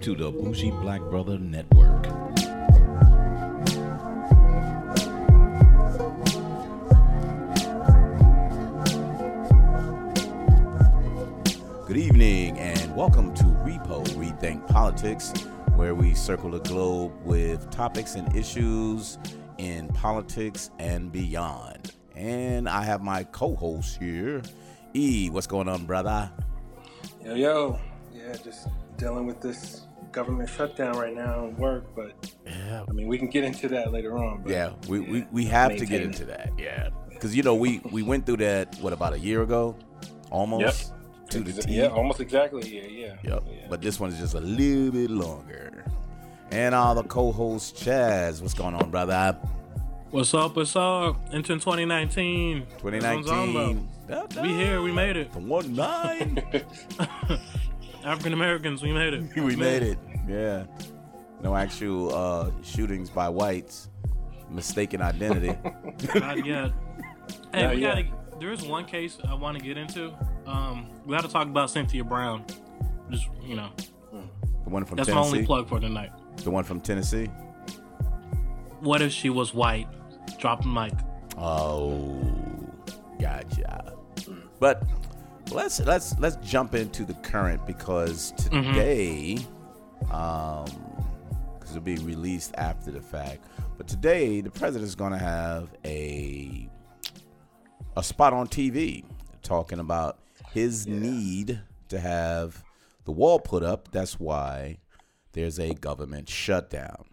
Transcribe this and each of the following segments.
to the Bougie Black Brother Network. Good evening and welcome to Repo Rethink Politics, where we circle the globe with topics and issues in politics and beyond. And I have my co host here. E, what's going on, brother? Yo, yo. Yeah, just dealing with this government shutdown right now and work, but Yeah. I mean, we can get into that later on. But Yeah, we, we, we have to get into that. Yeah. Because, you know, we, we went through that, what, about a year ago? Almost? To the Exa- T. Yeah, almost exactly. Yeah, yeah. Yep. Yeah. But this one's just a little bit longer. And all the co-host Chaz, what's going on, brother? What's up? What's up? Into 2019. That's what I'm talking 2019. We here. We made it. The one nine. African Americans. We made it. we made it. Yeah. No actual uh, shootings by whites. Mistaken identity. Not yet. Hey, Not we yet. gotta. There is one case I want to get into. Um, we got to talk about Cyntoia Brown. Just you know, the one from Tennessee. that's my only plug for tonight. The one from Tennessee. What if she was white? Drop the mic. Oh, gotcha. But let's let's let's jump into the current because today, um, because it'll be released after the fact. But today, the president is going to have a a spot on TV talking about his need to have the wall put up. That's why there's a government shutdown.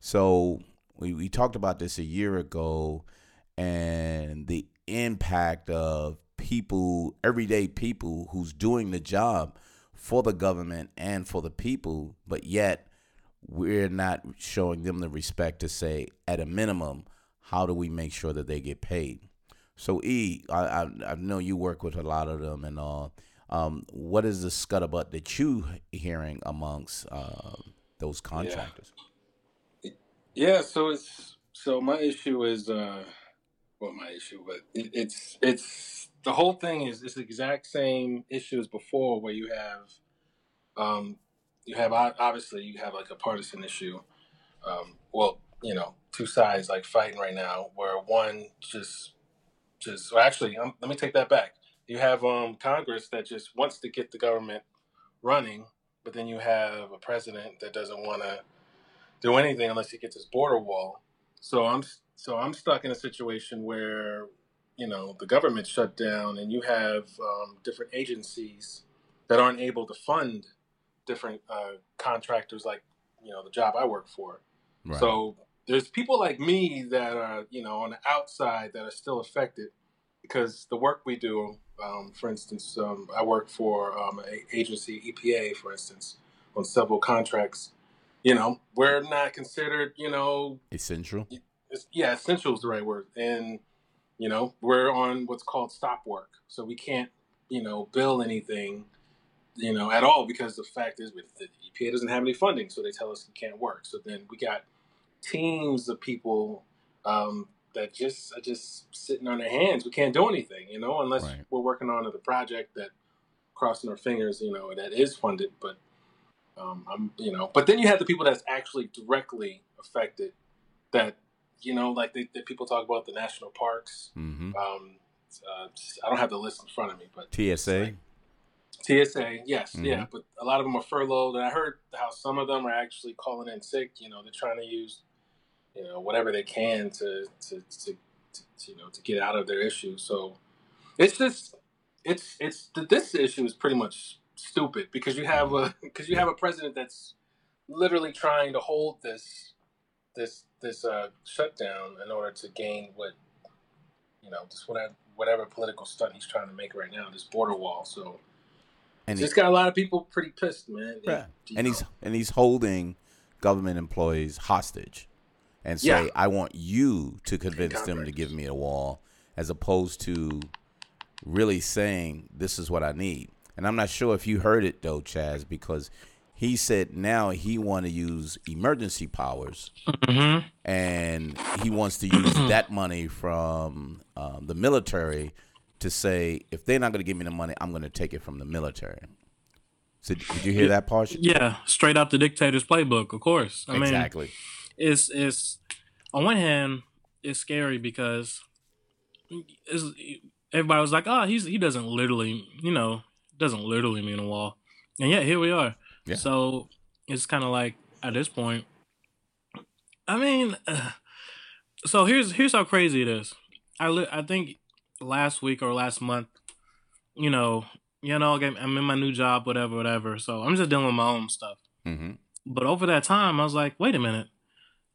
So we, we talked about this a year ago and the impact of people, everyday people who's doing the job for the government and for the people, but yet we're not showing them the respect to say, at a minimum, how do we make sure that they get paid? So, E, I, I, I know you work with a lot of them and all. Um, what is the scuttlebutt that you hearing amongst uh, those contractors? yeah. So it's so my issue is uh, well, my issue, but it, it's it's the whole thing is it's the exact same issue as before, where you have um, you have obviously you have like a partisan issue. Um, well, you know, two sides like fighting right now, where one just just well, actually, um, let me take that back. You have um, Congress that just wants to get the government running, but then you have a president that doesn't want to do anything unless he gets his border wall. So I'm so I'm stuck in a situation where you know the government shut down, and you have um, different agencies that aren't able to fund different uh, contractors, like you know the job I work for. Right. So there's people like me that are, you know, on the outside that are still affected because the work we do. Um, for instance, um, I work for um, an agency, EPA, for instance, on several contracts. You know, we're not considered, you know, Essential. yeah, essential is the right word. And, you know, we're on what's called stop work. So we can't, you know, bill anything, you know, at all because the fact is with the EPA doesn't have any funding. So they tell us we can't work. So then we got teams of people um, that just are just sitting on their hands. We can't do anything, you know, unless Right. we're working on the project that crossing our fingers, you know, that is funded. But um, I'm, you know, but then you have the people that's actually directly affected. That you know, like the, the people talk about the national parks. Mm-hmm. Um, uh, I don't have the list in front of me, but TSA. TSA, yes, Mhm. yeah, but a lot of them are furloughed, and I heard how some of them are actually calling in sick. You know, they're trying to use, you know, whatever they can to to, to, to, to you know to get out of their issue. So it's just it's it's this issue is pretty much stupid because you have a because you have a president that's literally trying to hold this this this uh, shutdown in order to gain what you know just whatever whatever political stunt he's trying to make right now this border wall. So. And, he, just got a lot of people pretty pissed, man. Yeah. You and he's and he's holding government employees hostage and say, Yeah. I want you to convince them to give me a wall, as opposed to really saying this is what I need. And I'm not sure if you heard it though, Chaz, because he said now he want to use emergency powers Mm-hmm. and he wants to use that money from um, the military to say if they're not going to give me the money, I'm going to take it from the military. So did you hear that part? Yeah, straight out the dictator's playbook, of course. I exactly. Mean, it's it's on one hand, it's scary because it's, everybody was like, "Oh, he's he doesn't literally, you know, doesn't literally mean a wall," and yet here we are. Yeah. So it's kind of like at this point, I mean, uh, so here's here's how crazy it is. I li- I think last week or last month, you know, you know, I'm in my new job, whatever, whatever. So I'm just dealing with my own stuff. Mm-hmm. But over that time, I was like, wait a minute.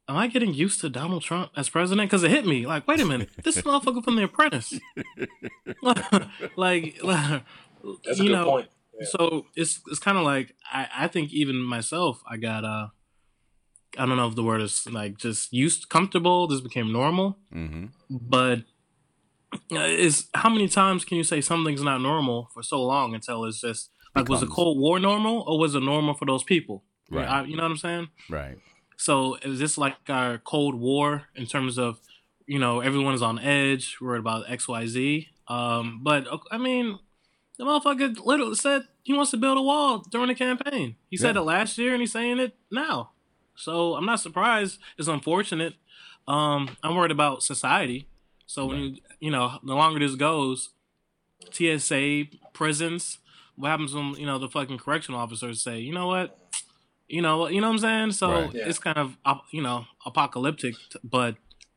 Am I getting used to Donald Trump as president? Because it hit me like, wait a minute, this motherfucker from The Apprentice. like, like, That's you know, point. Yeah. So it's it's kind of like I I think even myself I got uh I don't know if the word is like just used comfortable. This became normal, mm-hmm. but is how many times can you say something's not normal for so long until it's just like Becomes. was the Cold War normal or was it normal for those people? Right. I, you know what I'm saying? Right. So is this like our Cold War in terms of you know everyone is on edge, worried about X Y Z? Um, but I mean, the motherfucker literally said he wants to build a wall during the campaign. He yeah. said it last year and he's saying it now. So I'm not surprised. It's unfortunate. Um, I'm worried about society. So when you you know, the longer this goes, TSA, prisons, what happens when, you know, the fucking correctional officers say, you know what? You know, what, you know what I'm saying? So right, yeah. it's kind of, you know, apocalyptic, but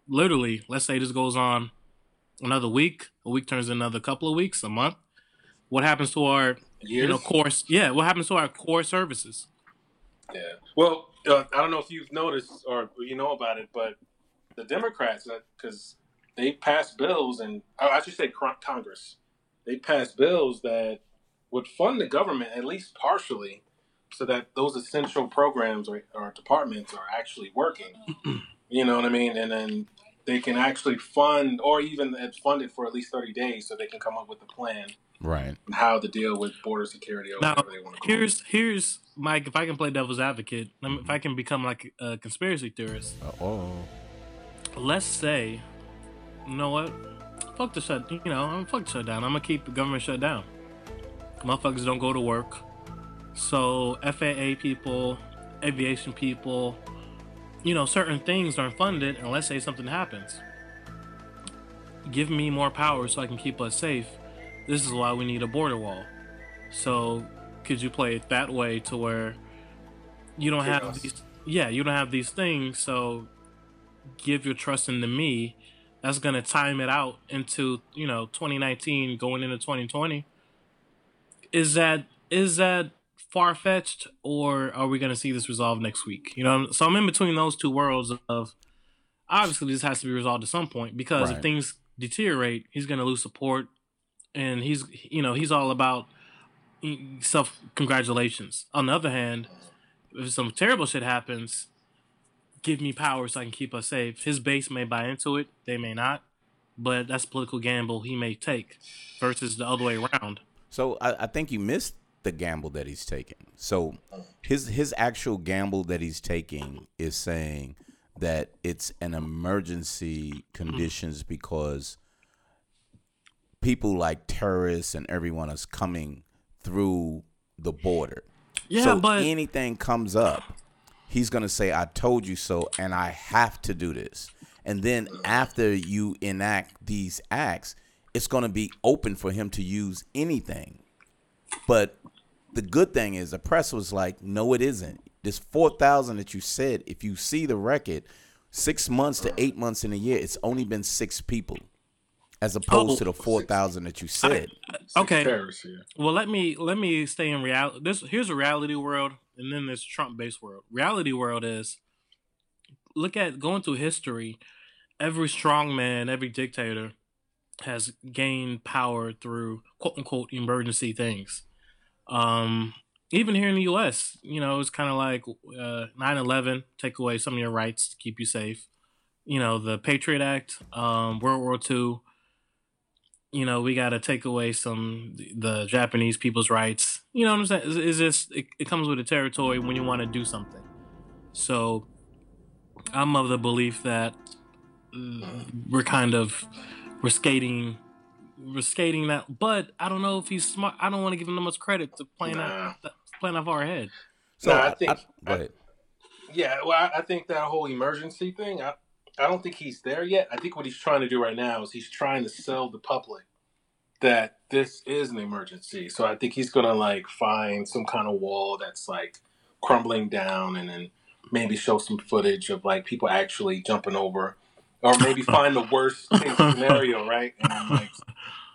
literally, let's say this goes on another week, a week turns into another couple of weeks, a month. What happens to our, Years? you know, course? Yeah, what happens to our core services? Yeah. Well, uh, I don't know if you've noticed or you know about it, but the Democrats, because uh, they passed bills, and I should say Congress, they passed bills that would fund the government at least partially, so that those essential programs or, or departments are actually working. you know what I mean? And then they can actually fund, or even fund it for at least thirty days, so they can come up with a plan, right? how to deal with border security. now, here's here's Mike. If I can play devil's advocate, if I mm-hmm. can become like a conspiracy theorist. Oh. Let's say you know what? Fuck the shut. You know, I'm fuck the shutdown. I'm gonna keep the government shut down. Motherfuckers don't go to work. So FAA people, aviation people, you know, certain things aren't funded unless say something happens. Give me more power so I can keep us safe. This is why we need a border wall. So could you play it that way to where you don't have these yeah, you don't have these things, so give your trust into me. That's going to time it out into you know 2019 going into 2020 is that is that far fetched or are we going to see this resolved next week? You know so i'm in between those two worlds of obviously this has to be resolved at some point because right. if things deteriorate he's going to lose support and he's you know he's all about self congratulations on the other hand if some terrible shit happens give me power so I can keep us safe. His base may buy into it, they may not, but that's a political gamble he may take versus the other way around. So I, I think you missed the gamble that he's taking. So his his actual gamble that he's taking is saying that it's an emergency conditions because people like terrorists and everyone is coming through the border. Yeah, so but anything comes up, he's going to say, I told you so, and I have to do this. And then after you enact these acts, it's going to be open for him to use anything. But the good thing is, the press was like, no, it isn't. This 4,000 that you said, if you see the record, six months to eight months in a year, it's only been six people as opposed oh, to the 4,000 that you said. I, okay. Well, let me let me stay in reality. This here's a reality world and then there's Trump based world. Reality world is look at going through history, every strong man, every dictator has gained power through quote unquote emergency things. Um, even here in the US, you know, it's kind of like uh, 9/11 take away some of your rights to keep you safe. You know, the Patriot Act, um, World War II, you know, we got to take away some the Japanese people's rights. You know what I'm saying? It's, it's just it, it comes with the territory when you want to do something. So I'm of the belief that uh, we're kind of we're skating we're skating that, but I don't know if he's smart. I don't want to give him that much credit to playing nah. that, plan that far ahead. So no, I, I think. I, I, yeah, well, I, think that whole emergency thing. I, I don't think he's there yet. I think what he's trying to do right now is he's trying to sell the public that this is an emergency. So I think he's gonna like find some kind of wall that's like crumbling down, and then maybe show some footage of like people actually jumping over, or maybe find the worst case scenario, right? And like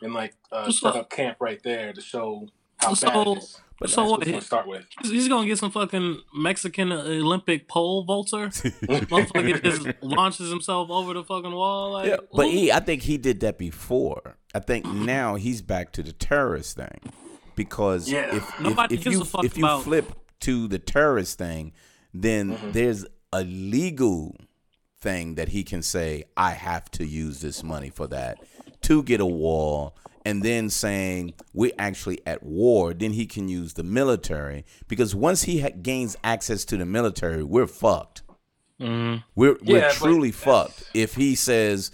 and like uh, set up camp right there to show how bad it is. But so what? He, start with. He's gonna get some fucking Mexican Olympic pole vaulter. Motherfucker just launches himself over the fucking wall. Like, yeah, but he, I think he did that before. I think now he's back to the terrorist thing because yeah. if, if, if you if you about... flip to the terrorist thing, then mm-hmm. there's a legal thing that he can say, I have to use this money for that to get a wall and then saying we're actually at war, then he can use the military because once he ha- gains access to the military, we're fucked. Mm-hmm. We're we're yeah, truly fucked if he says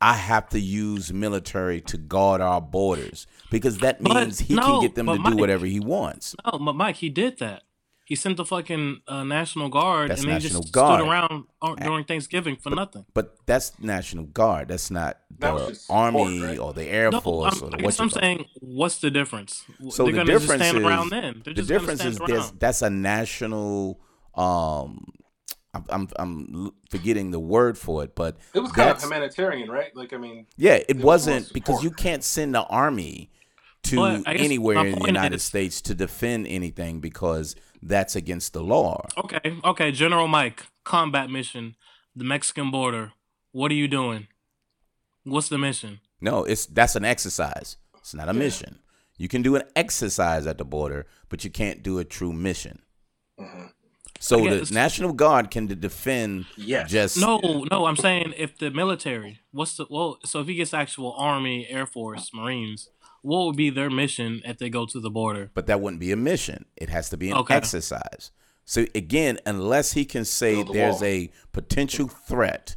I have to use military to guard our borders because that means but, he no, can get them to Mike, do whatever he wants. No, but Mike, he did that. He sent the fucking uh, National Guard that's and they just Guard. stood around uh, during Thanksgiving for but, nothing. But that's National Guard. That's not the that Army right? or the Air no, Force. I'm, or what I'm saying, what's the difference? So They're the difference is, around then. the difference is that's a national. Um, I'm, I'm, I'm forgetting the word for it, but it was kind of humanitarian, right? Like I mean, yeah, it, it wasn't because you can't send the army to anywhere in the United is, States to defend anything because that's against the law. Okay, okay, General Mike, combat mission, the Mexican border. What are you doing? What's the mission? No, it's that's an exercise. It's not a yeah. mission. You can do an exercise at the border, but you can't do a true mission. Mm-hmm. So the National Guard can defend. Yes. Just no, no. I'm saying if the military, what's the well? So if he gets actual Army, Air Force, Marines, what would be their mission if they go to the border? But that wouldn't be a mission. It has to be an okay. exercise. So again, unless he can say the there's wall. a potential threat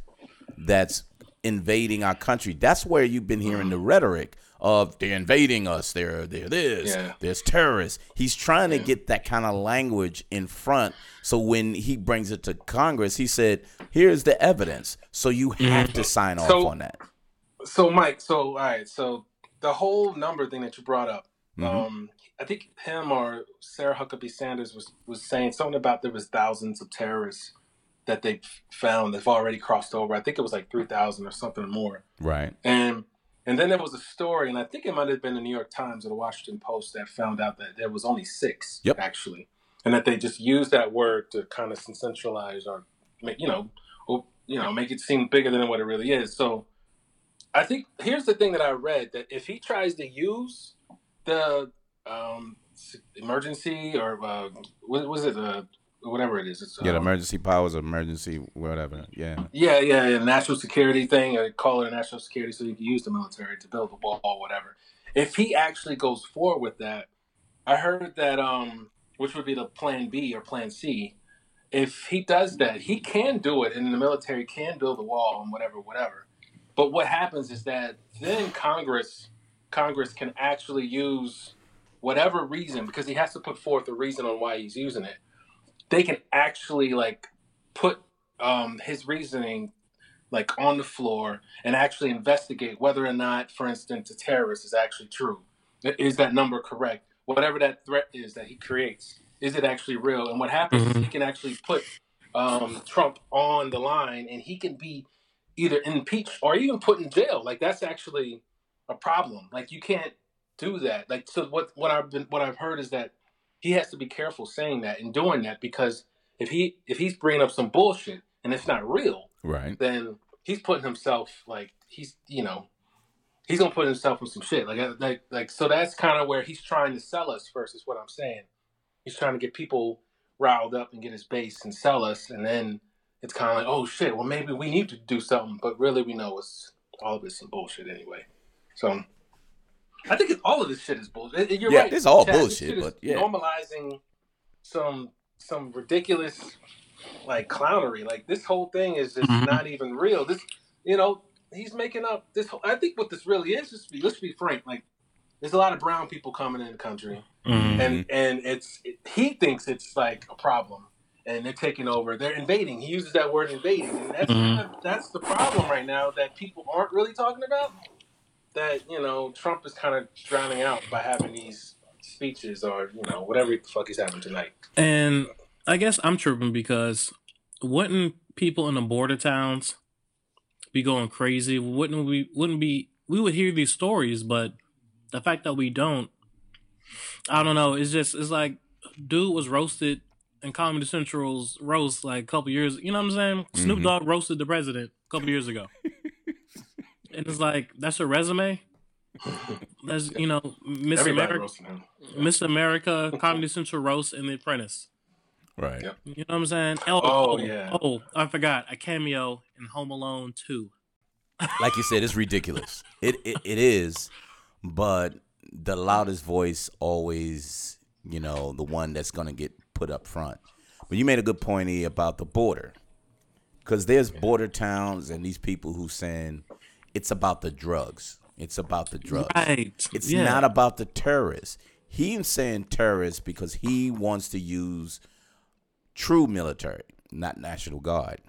that's invading our country, that's where you've been hearing the rhetoric of they're invading us, they're they're this, yeah. there's terrorists. He's trying to get that kind of language in front. So when he brings it to Congress, he said, "Here's the evidence." So you have mm-hmm. to sign off so, on that. So Mike, so all right, so the whole number thing that you brought up. Mm-hmm. Um, I think him or Sarah Huckabee Sanders was was saying something about there was thousands of terrorists that they found that've already crossed over. I think it was like three thousand or something more. Right. And and then there was a story, and I think it might have been the New York Times or the Washington Post that found out that there was only six yep. actually, and that they just used that word to kind of sensationalize or make you know, you know, make it seem bigger than what it really is. So I think here's the thing that I read that if he tries to use the um, emergency or uh, what was it, uh, whatever it is, it's, yeah, um, emergency powers, emergency whatever, yeah, yeah, yeah, yeah, national security thing, or call it a national security, so you can use the military to build a wall, or whatever. If he actually goes forward with that, I heard that um, which would be the plan B or plan C. If he does that, he can do it, and the military can build a wall and whatever, whatever. But what happens is that then Congress Congress can actually use whatever reason because he has to put forth a reason on why he's using it. They can actually like put um, his reasoning like on the floor and actually investigate whether or not, for instance, a terrorist is actually true. Is that number correct? Whatever that threat is that he creates, is it actually real? And what happens mm-hmm. is he can actually put um, Trump on the line, and he can be either impeached or even put in jail. Like that's actually a problem. Like you can't do that. Like so what what I've been what I've heard is that he has to be careful saying that and doing that because if he if he's bringing up some bullshit and it's not real, right? Then he's putting himself like he's you know he's gonna put himself in some shit. Like like like so that's kind of where he's trying to sell us first. Is what I'm saying. He's trying to get people riled up and get his base and sell us, and then it's kind of like, oh shit, well maybe we need to do something, but really we know it's all of it's some bullshit anyway. So I think all of this shit is bullshit. You're yeah, right. It's all Chad, bullshit, but yeah, normalizing some some ridiculous like clownery. Like this whole thing is just mm-hmm. not even real. This, you know, he's making up this. Whole, I think what this really is. Just be, let's be frank. Like there's a lot of brown people coming in the country, mm-hmm. and and it's it, he thinks it's like a problem, and they're taking over. They're invading. He uses that word invading, and that's mm-hmm. kind of, that's the problem right now that people aren't really talking about. That you know Trump is kind of drowning out by having these speeches or you know whatever the fuck he's having tonight. And I guess I'm tripping because wouldn't people in the border towns be going crazy? Wouldn't we? Wouldn't be? We would hear these stories, but the fact that we don't, I don't know. It's just it's like dude was roasted in Comedy Central's roast like a couple years. You know what I'm saying? Mm-hmm. Snoop Dogg roasted the president a couple years ago, and it's like that's a resume. That's you know Miss America, Miss America, Comedy Central roast, and The Apprentice. Right. Yep. You know what I'm saying? Oh, oh, yeah. Oh, I forgot a cameo in Home Alone 2. like you said, it's ridiculous. It, it it is, but the loudest voice always, you know, the one that's gonna get put up front. But you made a good point here about the border, because there's border towns and these people who saying it's about the drugs. It's about the drugs. Right. It's yeah. not about the terrorists. He's saying terrorists because he wants to use true military, not National Guard.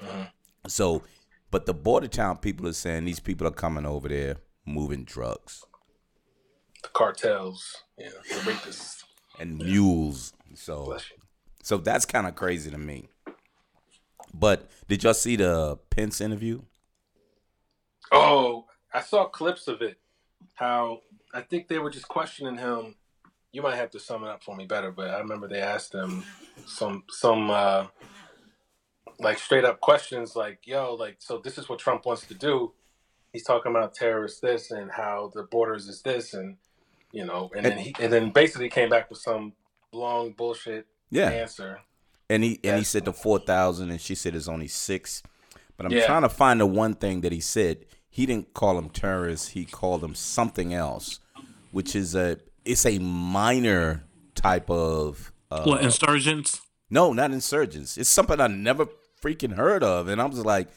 Uh-huh. So, but the border town people are saying these people are coming over there moving drugs. The cartels, yeah, the rapists. And mules. So, so that's kind of crazy to me. But did y'all see the Pence interview? Oh, I saw clips of it. How I think they were just questioning him you might have to sum it up for me better, but I remember they asked him some some uh, like straight up questions like, "Yo, like, so this is what Trump wants to do." He's talking about terrorists this and how the borders is this and you know, and, and then he and then basically came back with some long bullshit yeah. answer. And he and he said the four thousand, and she said it's only six. But I'm yeah. trying to find the one thing that he said. He didn't call them terrorists. He called them something else, which is a it's a minor type of uh, what insurgents? No, not insurgents. It's something I never freaking heard of, and I was like,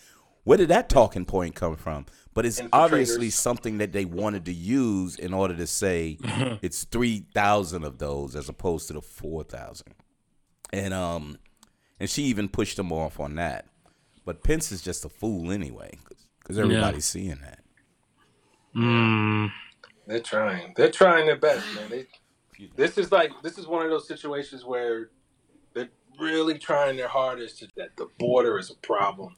where did that talking point come from? But it's obviously something that they wanted to use in order to say it's three thousand of those as opposed to the four thousand, and um, and she even pushed them off on that. But Pence is just a fool anyway, because everybody's yeah. seeing that. Mm. They're trying. They're trying their best, man. They, this is like this is one of those situations where they're really trying their hardest to that the border is a problem.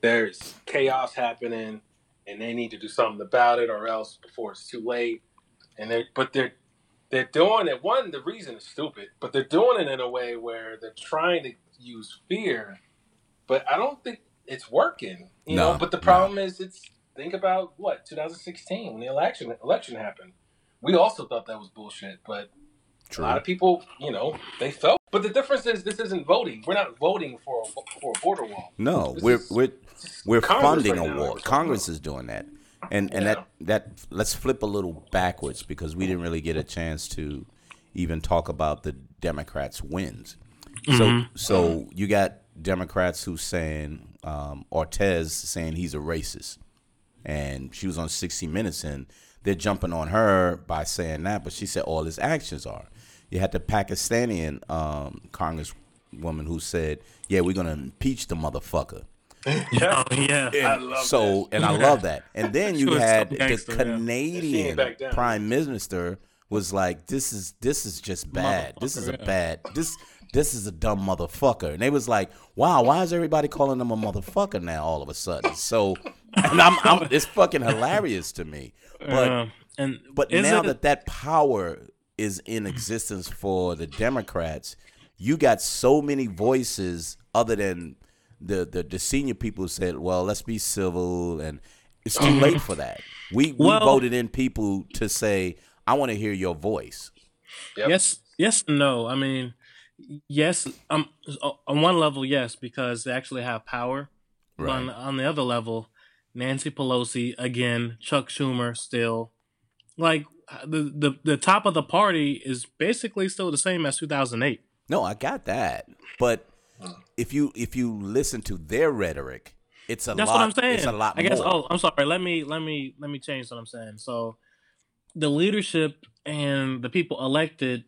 There's chaos happening, and they need to do something about it, or else before it's too late. And they, but they're they're doing it. One, the reason is stupid, but they're doing it in a way where they're trying to use fear. But I don't think it's working. You no, know. But the problem no. is, it's Think about what 2016 when the election election happened. We also thought that was bullshit, but True. a lot of people, you know, they felt. But the difference is, this isn't voting. We're not voting for a, for a border wall. No, this we're is, we're we're funding right a wall. Congress is doing that, and and yeah. that that let's flip a little backwards because we didn't really get a chance to even talk about the Democrats' wins. Mm-hmm. So so you got Democrats who saying um, Ortiz saying he's a racist and she was on 60 Minutes, and they're jumping on her by saying that, but she said all his actions are. You had the Pakistani um, congresswoman who said, "Yeah, we're gonna impeach the motherfucker." yeah, oh, yeah. And so, that. and I love that. And then you had the Canadian yeah. prime minister was like, "This is this is just bad. This is a bad this." This is a dumb motherfucker, and they was like, "Wow, why is everybody calling him a motherfucker now all of a sudden?" So and I'm, I'm, it's fucking hilarious to me. But uh, and but now it, that that power is in existence for the Democrats, you got so many voices other than the the, the senior people who said, "Well, let's be civil," and it's too late for that. We we well, voted in people to say, "I want to hear your voice." Yep. Yes, yes, no. I mean, yes. Um, on one level, yes, because they actually have power. Right. On on the other level, Nancy Pelosi again, Chuck Schumer still. Like the the the top of the party is basically still the same as 2008. No, I got that. But if you if you listen to their rhetoric, it's a That's lot. what I'm saying. It's a lot. I guess. More. Oh, I'm sorry. Let me let me let me change what I'm saying. So, the leadership and the people elected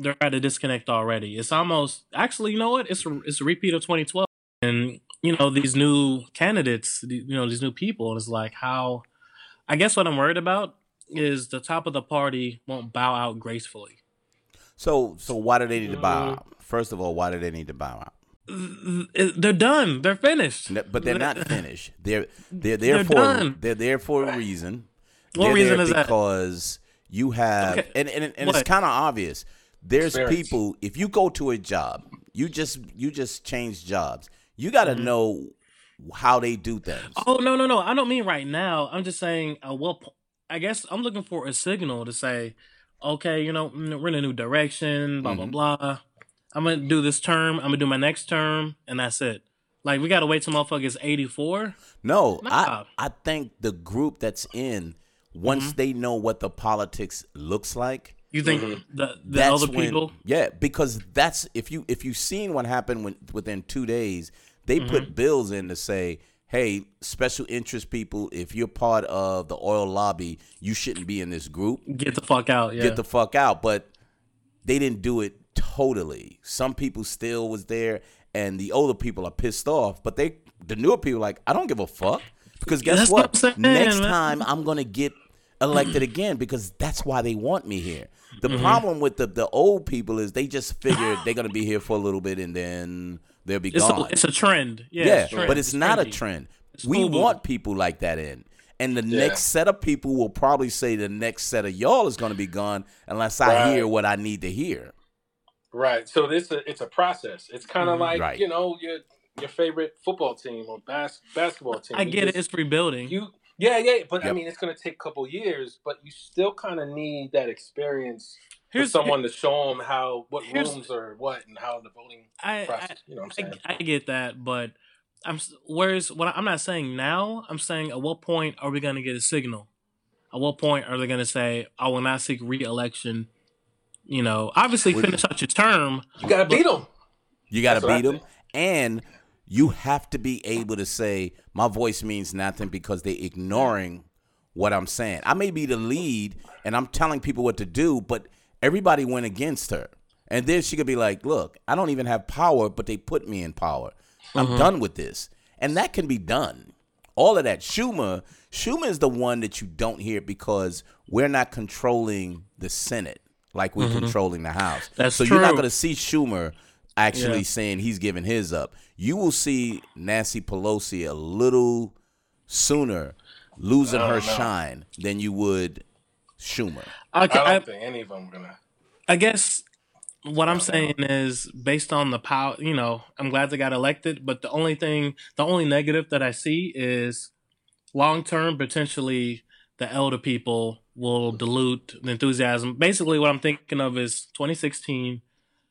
they're at a disconnect already. It's almost actually, you know what? It's a, it's a repeat of 2012, and you know these new candidates, you know these new people, and it's like how. I guess what I'm worried about is the top of the party won't bow out gracefully. So, so why do they need to bow out? First of all, why do they need to bow out? They're done. They're finished. But they're not finished. They're they're there they're for done. they're there for a reason. What they're reason is because that? Because you have okay. and and, and it's kind of obvious. There's Experience. people. If you go to a job, you just you just change jobs. You got to mm-hmm. know how they do things. Oh no no no! I don't mean right now. I'm just saying. Uh, well, I guess I'm looking for a signal to say, okay, you know, mm, we're in a new direction. Blah mm-hmm. blah blah. I'm gonna do this term. I'm gonna do my next term, and that's it. Like we gotta wait till motherfuckers 84. No, nah. I I think the group that's in once mm-hmm. they know what the politics looks like. You think mm-hmm. the the other when, people? Yeah, because that's if you if you've seen what happened when within two days, they mm-hmm. put bills in to say, hey, special interest people, if you're part of the oil lobby, you shouldn't be in this group. Get the fuck out. Yeah. Get the fuck out. But they didn't do it totally. Some people still was there, and the older people are pissed off. But they, the newer people, like I don't give a fuck because guess that's what? what Next time I'm gonna get elected again because that's why they want me here. The mm-hmm. problem with the the old people is they just figured they're gonna be here for a little bit and then they'll be it's gone. A, it's a trend. Yeah, yeah it's trend. but it's, it's not trendy. a trend. It's we want people like that in. And the yeah. next set of people will probably say the next set of y'all is going to be gone unless I hear what I need to hear. Right. So this it's a process. It's kind of mm-hmm. like right. you know your your favorite football team or bas- basketball team. I get you it. It's rebuilding. You yeah yeah, but yep. I mean it's going to take a couple years, but you still kind of need that experience. Here's for someone to show them how what rooms are what and how the voting I, process. I, you know what I'm saying? I, I get that, but I'm where's what I'm not saying now. I'm saying at what point are we going to get a signal? At what point are they going to say I will not seek re-election? You know, obviously finish out your term. You got to beat them. You got to beat them, and you have to be able to say my voice means nothing because they're ignoring what I'm saying. I may be the lead and I'm telling people what to do, but everybody went against her. And then she could be like, "Look, I don't even have power, but they put me in power." I'm mm-hmm. done with this. And that can be done. All of that. Schumer, Schumer is the one that you don't hear because we're not controlling the Senate like we're mm-hmm. controlling the House. That's so true. you're not going to see Schumer actually yeah. saying he's giving his up. You will see Nancy Pelosi a little sooner losing her know. shine than you would Schumer. I, I don't I, think any of them gonna. I guess what I'm saying is based on the power, you know, I'm glad they got elected, but the only thing, the only negative that I see is long term, potentially the elder people will dilute the enthusiasm. Basically, what I'm thinking of is 2016.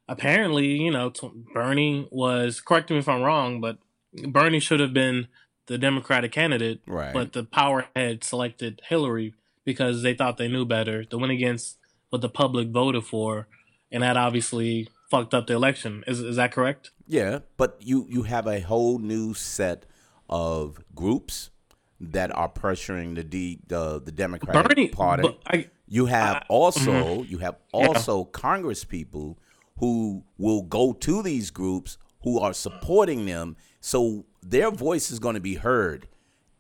Apparently, you know, Bernie was, correct me if I'm wrong, but Bernie should have been the Democratic candidate, right. but the power had selected Hillary because they thought they knew better to win against what the public voted for and that obviously fucked up the election. Is is that correct? Yeah, but you you have a whole new set of groups that are pressuring the D, the the Democratic Bernie, Party. I, you have I, also mm-hmm. you have also yeah. Congress people who will go to these groups who are supporting them, so their voice is going to be heard.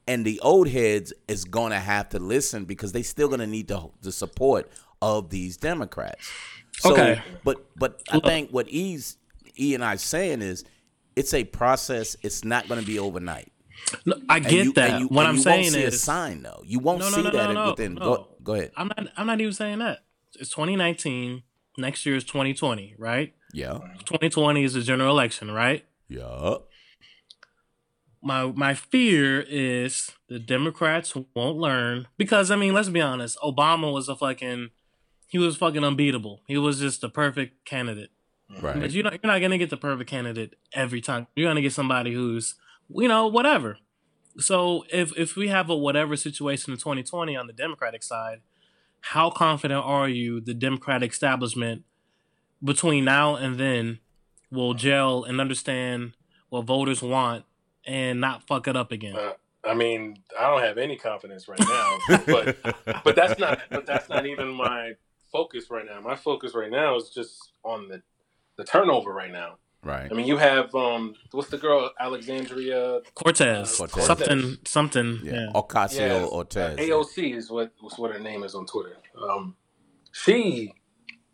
And the old heads is going to have to listen because they still going to need the, the support of these Democrats. So, okay. But but I think what E's E and I saying is it's a process. It's not going to be overnight. No, I get you, that. You, what I'm saying is a sign though. You won't no, see no, that no, within. Go, go ahead. I'm not. I'm not even saying that. It's 2019. Next year is 2020, right? Yeah. 2020 is the general election, right? Yeah. My my fear is the Democrats won't learn because I mean, let's be honest. Obama was a fucking he was fucking unbeatable. He was just the perfect candidate. Right. But you know, you're not gonna get the perfect candidate every time. You're gonna get somebody who's you know whatever. So if if we have a whatever situation in 2020 on the Democratic side, how confident are you the Democratic establishment between now and then will gel and understand what voters want and not fuck it up again? Uh, I mean, I don't have any confidence right now, but but that's not but that's not even my focus right now. My focus right now is just on the the turnover right now. Right. I mean, you have um, what's the girl Alexandria Cortez, Cortez. something, something. Yeah. Yeah. Ocasio Yeah. Ortez. AOC is what was what her name is on Twitter. Um, she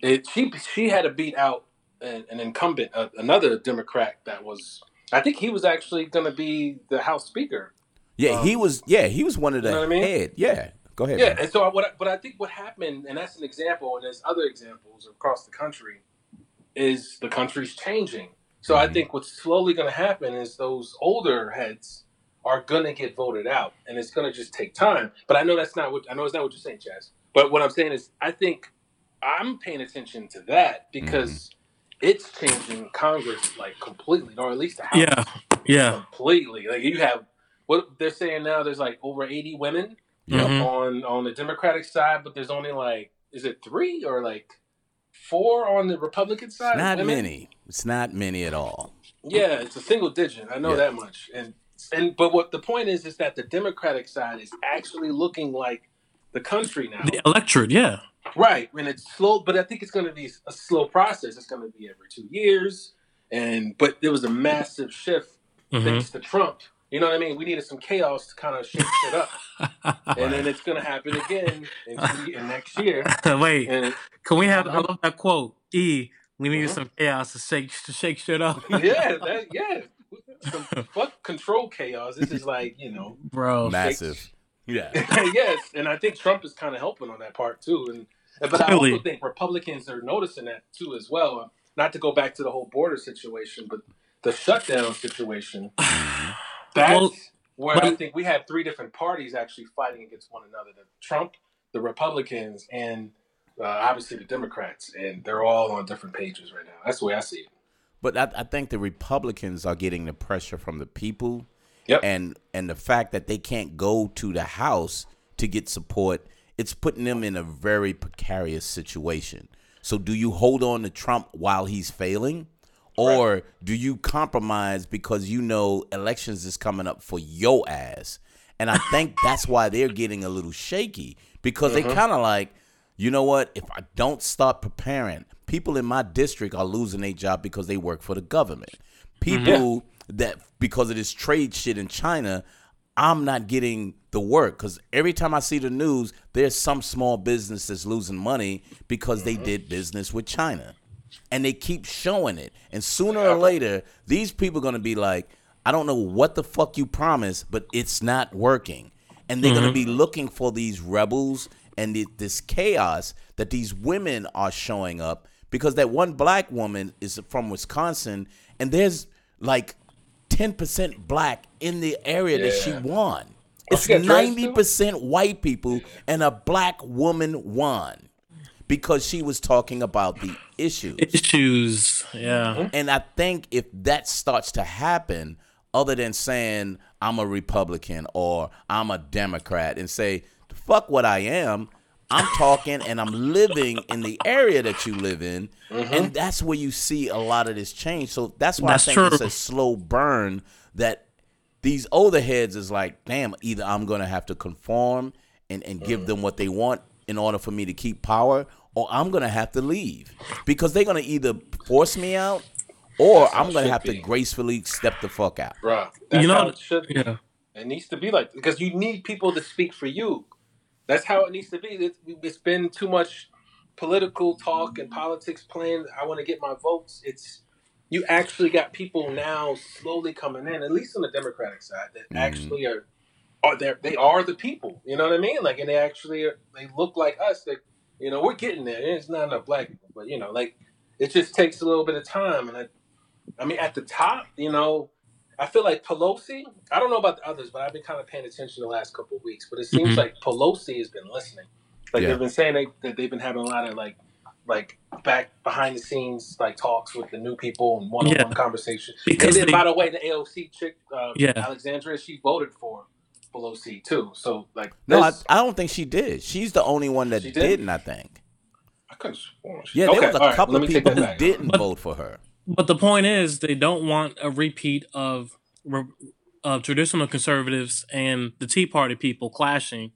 it she she had to beat out an, an incumbent, uh, another Democrat that was. I think he was actually going to be the House Speaker. Yeah, he was. Yeah, he was one of the You know I mean? head. Yeah. Go ahead. Yeah, man. and so I- what, I- but I think what happened, and that's an example, and there's other examples across the country, is the country's changing. So I Mhm. think what's slowly going to happen is those older heads are going to get voted out, and it's going to just take time. But I know that's not what I know. It's not what you're saying, Chaz. But what I'm saying is, I think I'm paying attention to that because it's changing Congress like completely, or at least the House Yeah. Yeah. completely. Like you have what they're saying now. There's like over 80 women Yep. Mhm. on on the Democratic side, but there's only like is it three or like four on the Republican side? It's not women? many. It's not many at all. Yeah, it's a single digit. I know Yeah. that much. And and but what the point is is that the Democratic side is actually looking like the country now. The electorate. Yeah. Right, and it's slow, but I think it's going to be a slow process. It's going to be every two years, and but there was a massive shift Mhm. thanks to Trump. You know what I mean? We needed some chaos to kind of shake shit up, and then it's going to happen again in, in next year. Wait, And can we have? I love that quote. E. We need Mhm. some chaos to shake to shake shit up. yeah, that, yeah, some fuck control chaos. This is like you know, bro. Massive. Yeah. yes, and I think Trump is kind of helping on that part too. And but I also think Republicans are noticing that too as well. Not to go back to the whole border situation, but the shutdown situation. That's Well, where I think we have three different parties actually fighting against one another: the Trump, the Republicans, and uh, obviously the Democrats. And they're all on different pages right now. That's the way I see it. But I, I think the Republicans are getting the pressure from the people, Yep. and and the fact that they can't go to the House to get support, it's putting them in a very precarious situation. So, do you hold on to Trump while he's failing, or do you compromise because you know elections is coming up for your ass? And I think that's why they're getting a little shaky because they mm-hmm. kind of like, you know what? If I don't start preparing, people in my district are losing their job because they work for the government. Mm-hmm. People that because of this trade shit in China, I'm not getting the work. Because every time I see the news, there's some small business that's losing money because they mm-hmm. did business with China, and they keep showing it. And sooner or later, these people are gonna be like, I don't know what the fuck you promised, but it's not working, and they're gonna mm-hmm. be looking for these rebels and the, this chaos that these women are showing up. Because that one black woman is from Wisconsin, and there's like 10% black in the area that she Yeah. won. Oh, It's she got dreads, too? 90% white people and a black woman won because she was talking about the issues. Issues. Yeah. Mm-hmm. And I think if that starts to happen, other than saying I'm a Republican or I'm a Democrat and say, fuck what I am, I'm talking and I'm living in the area that you live in. Mm-hmm. And that's where you see a lot of this change. So that's why That's I think it's a slow burn that these older heads is like, damn, either I'm gonna have to conform and, and give mm. them what they want in order for me to keep power, or I'm gonna have to leave. Because they're gonna either force me out or I'm gonna should have to gracefully step the fuck out. Bruh, that's You know- how it should be. Yeah. It needs to be like because you need people to speak for you. That's how it needs to be. It's, been too much political talk and politics playing. I want to get my votes. It's you actually got people now slowly coming in, at least on the Democratic side, that Mhm. actually are are there. They are the people. You know what I mean? Like, and they actually are, they look like us. That you know we're getting there. It's not enough black people, but you know, like it just takes a little bit of time. And I, I mean, at the top, you know, I feel like Pelosi. I don't know about the others, but I've been kind of paying attention the last couple of weeks. But it seems Mhm. like Pelosi has been listening. Like Yeah. they've been saying they, that they've been having a lot of like, like back behind the scenes like talks with the new people and one on one Yeah. conversation. Because and then, they- by the way, the AOC chick, uh, Yeah. Alexandria, she voted for Pelosi too. So like, No, I, this- I don't think she did. She's the only one that She did? didn't, I think. I couldn't sworn she- Yeah, Okay, there was a all right, couple let of me take people that who back. didn't But- vote for her. But the point is, they don't want a repeat of of traditional conservatives and the Tea Party people clashing,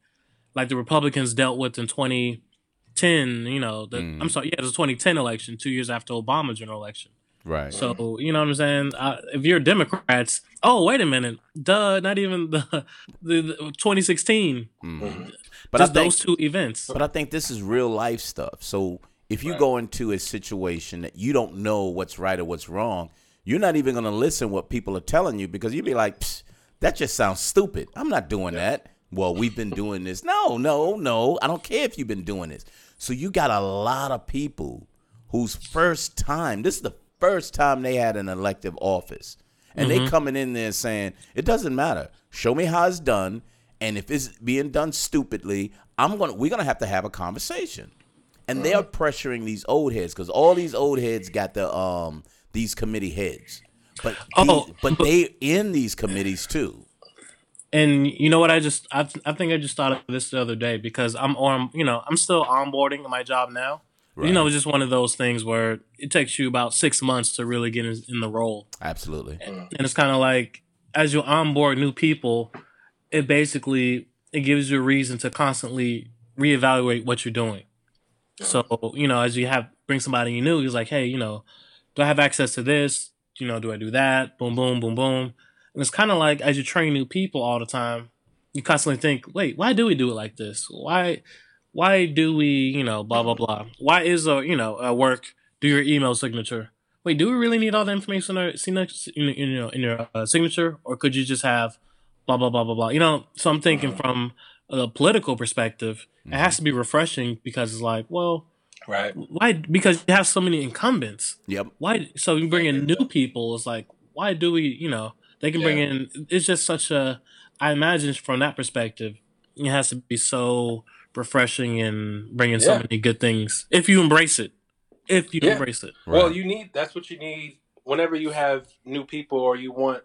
like the Republicans dealt with in 2010. You know, the, Mm. I'm sorry, yeah, it was 2010 election, two years after Obama's general election. Right. So you know what I'm saying? Uh, if you're Democrats, oh wait a minute, duh, not even the the, the 2016, Mhm. But just I think, those two events. but I think this is real life stuff. So if you go into a situation that you don't know what's right or what's wrong, you're not even going to listen what people are telling you because you'd be like, "Psst, that just sounds stupid. I'm not doing that. Well, we've been doing this. No, no, no. I don't care if you've been doing this. So you got a lot of people whose first time, this is the first time they had an elective office. And they mm-hmm. coming in there saying, it doesn't matter. Show me how it's done. And if it's being done stupidly, I'm gonna we're gonna have to have a conversation. And they're pressuring these old heads because all these old heads got the um these committee heads. But Oh, but they in these committees too. And you know what? I just I, I think I just thought of this the other day because I'm on you know I'm still onboarding my job now. You know, it's just one of those things where it takes you about six months to really get in, in the role. Absolutely. and it's kind of like as you onboard new people it basically it gives you a reason to constantly reevaluate what you're doing so you know as you have bring somebody new he's like hey you know do i have access to this? You know do i do that? Boom boom boom boom. And it's kind of like as you train new people all the time you constantly think wait why do we do it like this? Why why do we you know blah blah blah. Why is a you know a work do your email signature? Wait, do we really need all the information in, our, signature- in, in, you know, in your uh, signature, or could you just have blah blah blah blah blah? You know, so I'm thinking from a political perspective, it has mm-hmm. to be refreshing because it's like, well, Right. why? Because you have so many incumbents. Yep. Why? So you bring in new people. It's like, why do we? You know, they can bring in. It's just such a. I imagine from that perspective, it has to be so refreshing and bringing so Yeah. many good things if you embrace it. If you Yeah. embrace it. Well, you need that's what you need whenever you have new people or you want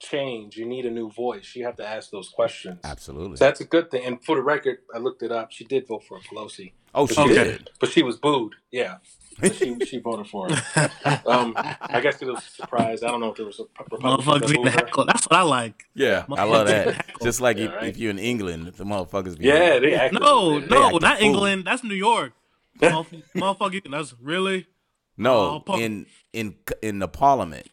change. You need a new voice. You have to ask those questions. Absolutely. So that's a good thing. And for the record, I looked it up. She did vote for Pelosi, oh, she Okay. did. but she was booed. Yeah, But she she voted for her. Um, I guess it was a surprise. I don't know if there was a Republican Motherfuckers that get booed her. heckled. That's what I like. Yeah, I love that. Just like Yeah, if, right. if you're in England, the motherfuckers be Yeah, they acted. No, they- no, act not fool. England. That's New York. Motherfucker, that's really. No, Oh, in in in the parliament,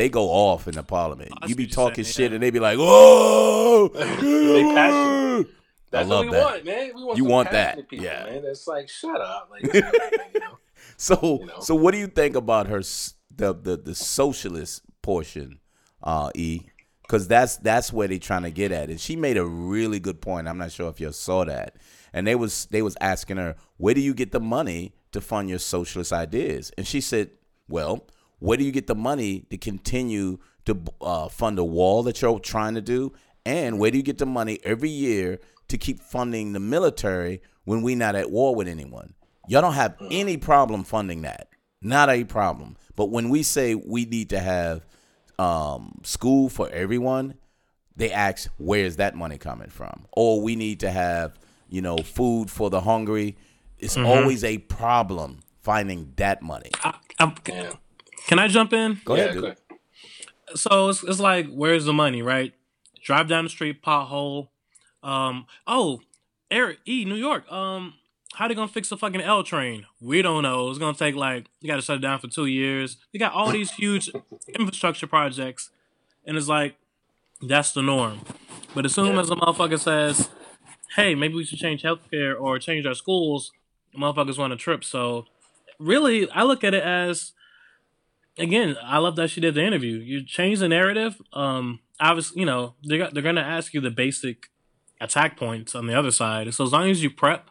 they go off in the parliament. You be talking saying, shit, yeah. and they be like, "Oh, They passionate. That's I love what we that. want, man. We want You want that, people, yeah. man. That's like shut up, like you know. So, You know. so what do you think about her the the, the socialist portion, uh, E? Because that's that's where they're trying to get at, and she made a really good point. I'm not sure if you saw that, and they was they was asking her, where do you get the money to fund your socialist ideas? And she said, well, where do you get the money to continue to uh, fund a wall that you're trying to do, and where do you get the money every year to keep funding the military when we're not at war with anyone? Y'all don't have any problem funding that. Not a problem. But when we say we need to have um, school for everyone, they ask where's that money coming from? Or we need to have, you know, food for the hungry. It's always a problem finding that money. I, I, Yeah. Can I jump in? Go yeah, ahead, dude. So it's, it's like, where's the money, right? Drive down the street, pothole. Um, oh, Eric E, New York. Um, how they gonna fix the fucking L train? We don't know. It's gonna take like you got to shut it down for two years. You got all these huge infrastructure projects, and it's like that's the norm. But as soon Yeah. as a motherfucker says, "Hey, maybe we should change healthcare or change our schools," motherfuckers want a trip. So really, I look at it as again, I love that she did the interview. You change the narrative. Um, obviously, you know they're they're gonna ask you the basic attack points on the other side. So as long as you prep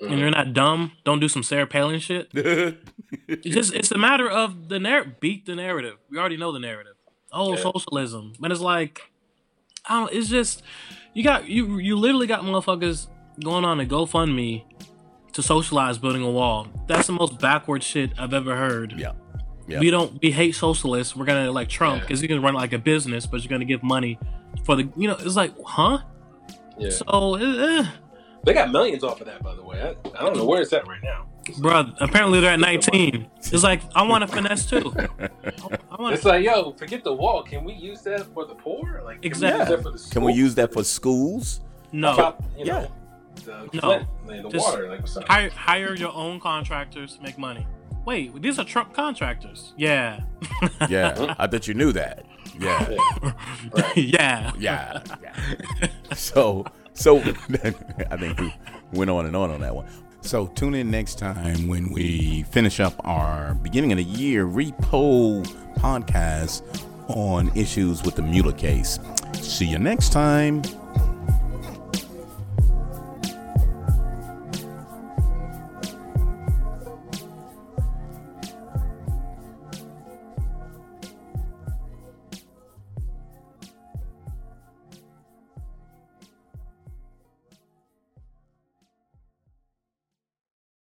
and you're not dumb, don't do some Sarah Palin shit. It's just it's a matter of the narrative. Beat the narrative. We already know the narrative. Oh, Yeah. socialism, but it's like, I don't. It's just you got you you literally got motherfuckers going on a GoFundMe to socialize building a wall. That's the most backward shit I've ever heard. yeah. Yeah. We don't. We hate socialists. We're gonna like Trump Yeah. because he's gonna run like a business, but you're gonna give money for the. You know, it's like, huh? Yeah. So, eh, eh. They got millions off of that, by the way. I, I don't know where it's at right now. Bro, apparently they're at 19. It's like I want to finesse too. I want. It's like, yo, forget the wall. Can we use that for the poor? Like, can exactly. We use that for Can we use that for schools? No. Chop, you know, Yeah. The No. Flint, the Just water. Like. Hire, hire your own contractors to make money. Wait, these are Trump contractors. Yeah. Yeah, I bet you knew that. Yeah, Yeah. Right. yeah. yeah. yeah. So, so I think we went on and on on that one. So tune in next time when we finish up our beginning of the year repo podcast on issues with the Mueller case. See you next time.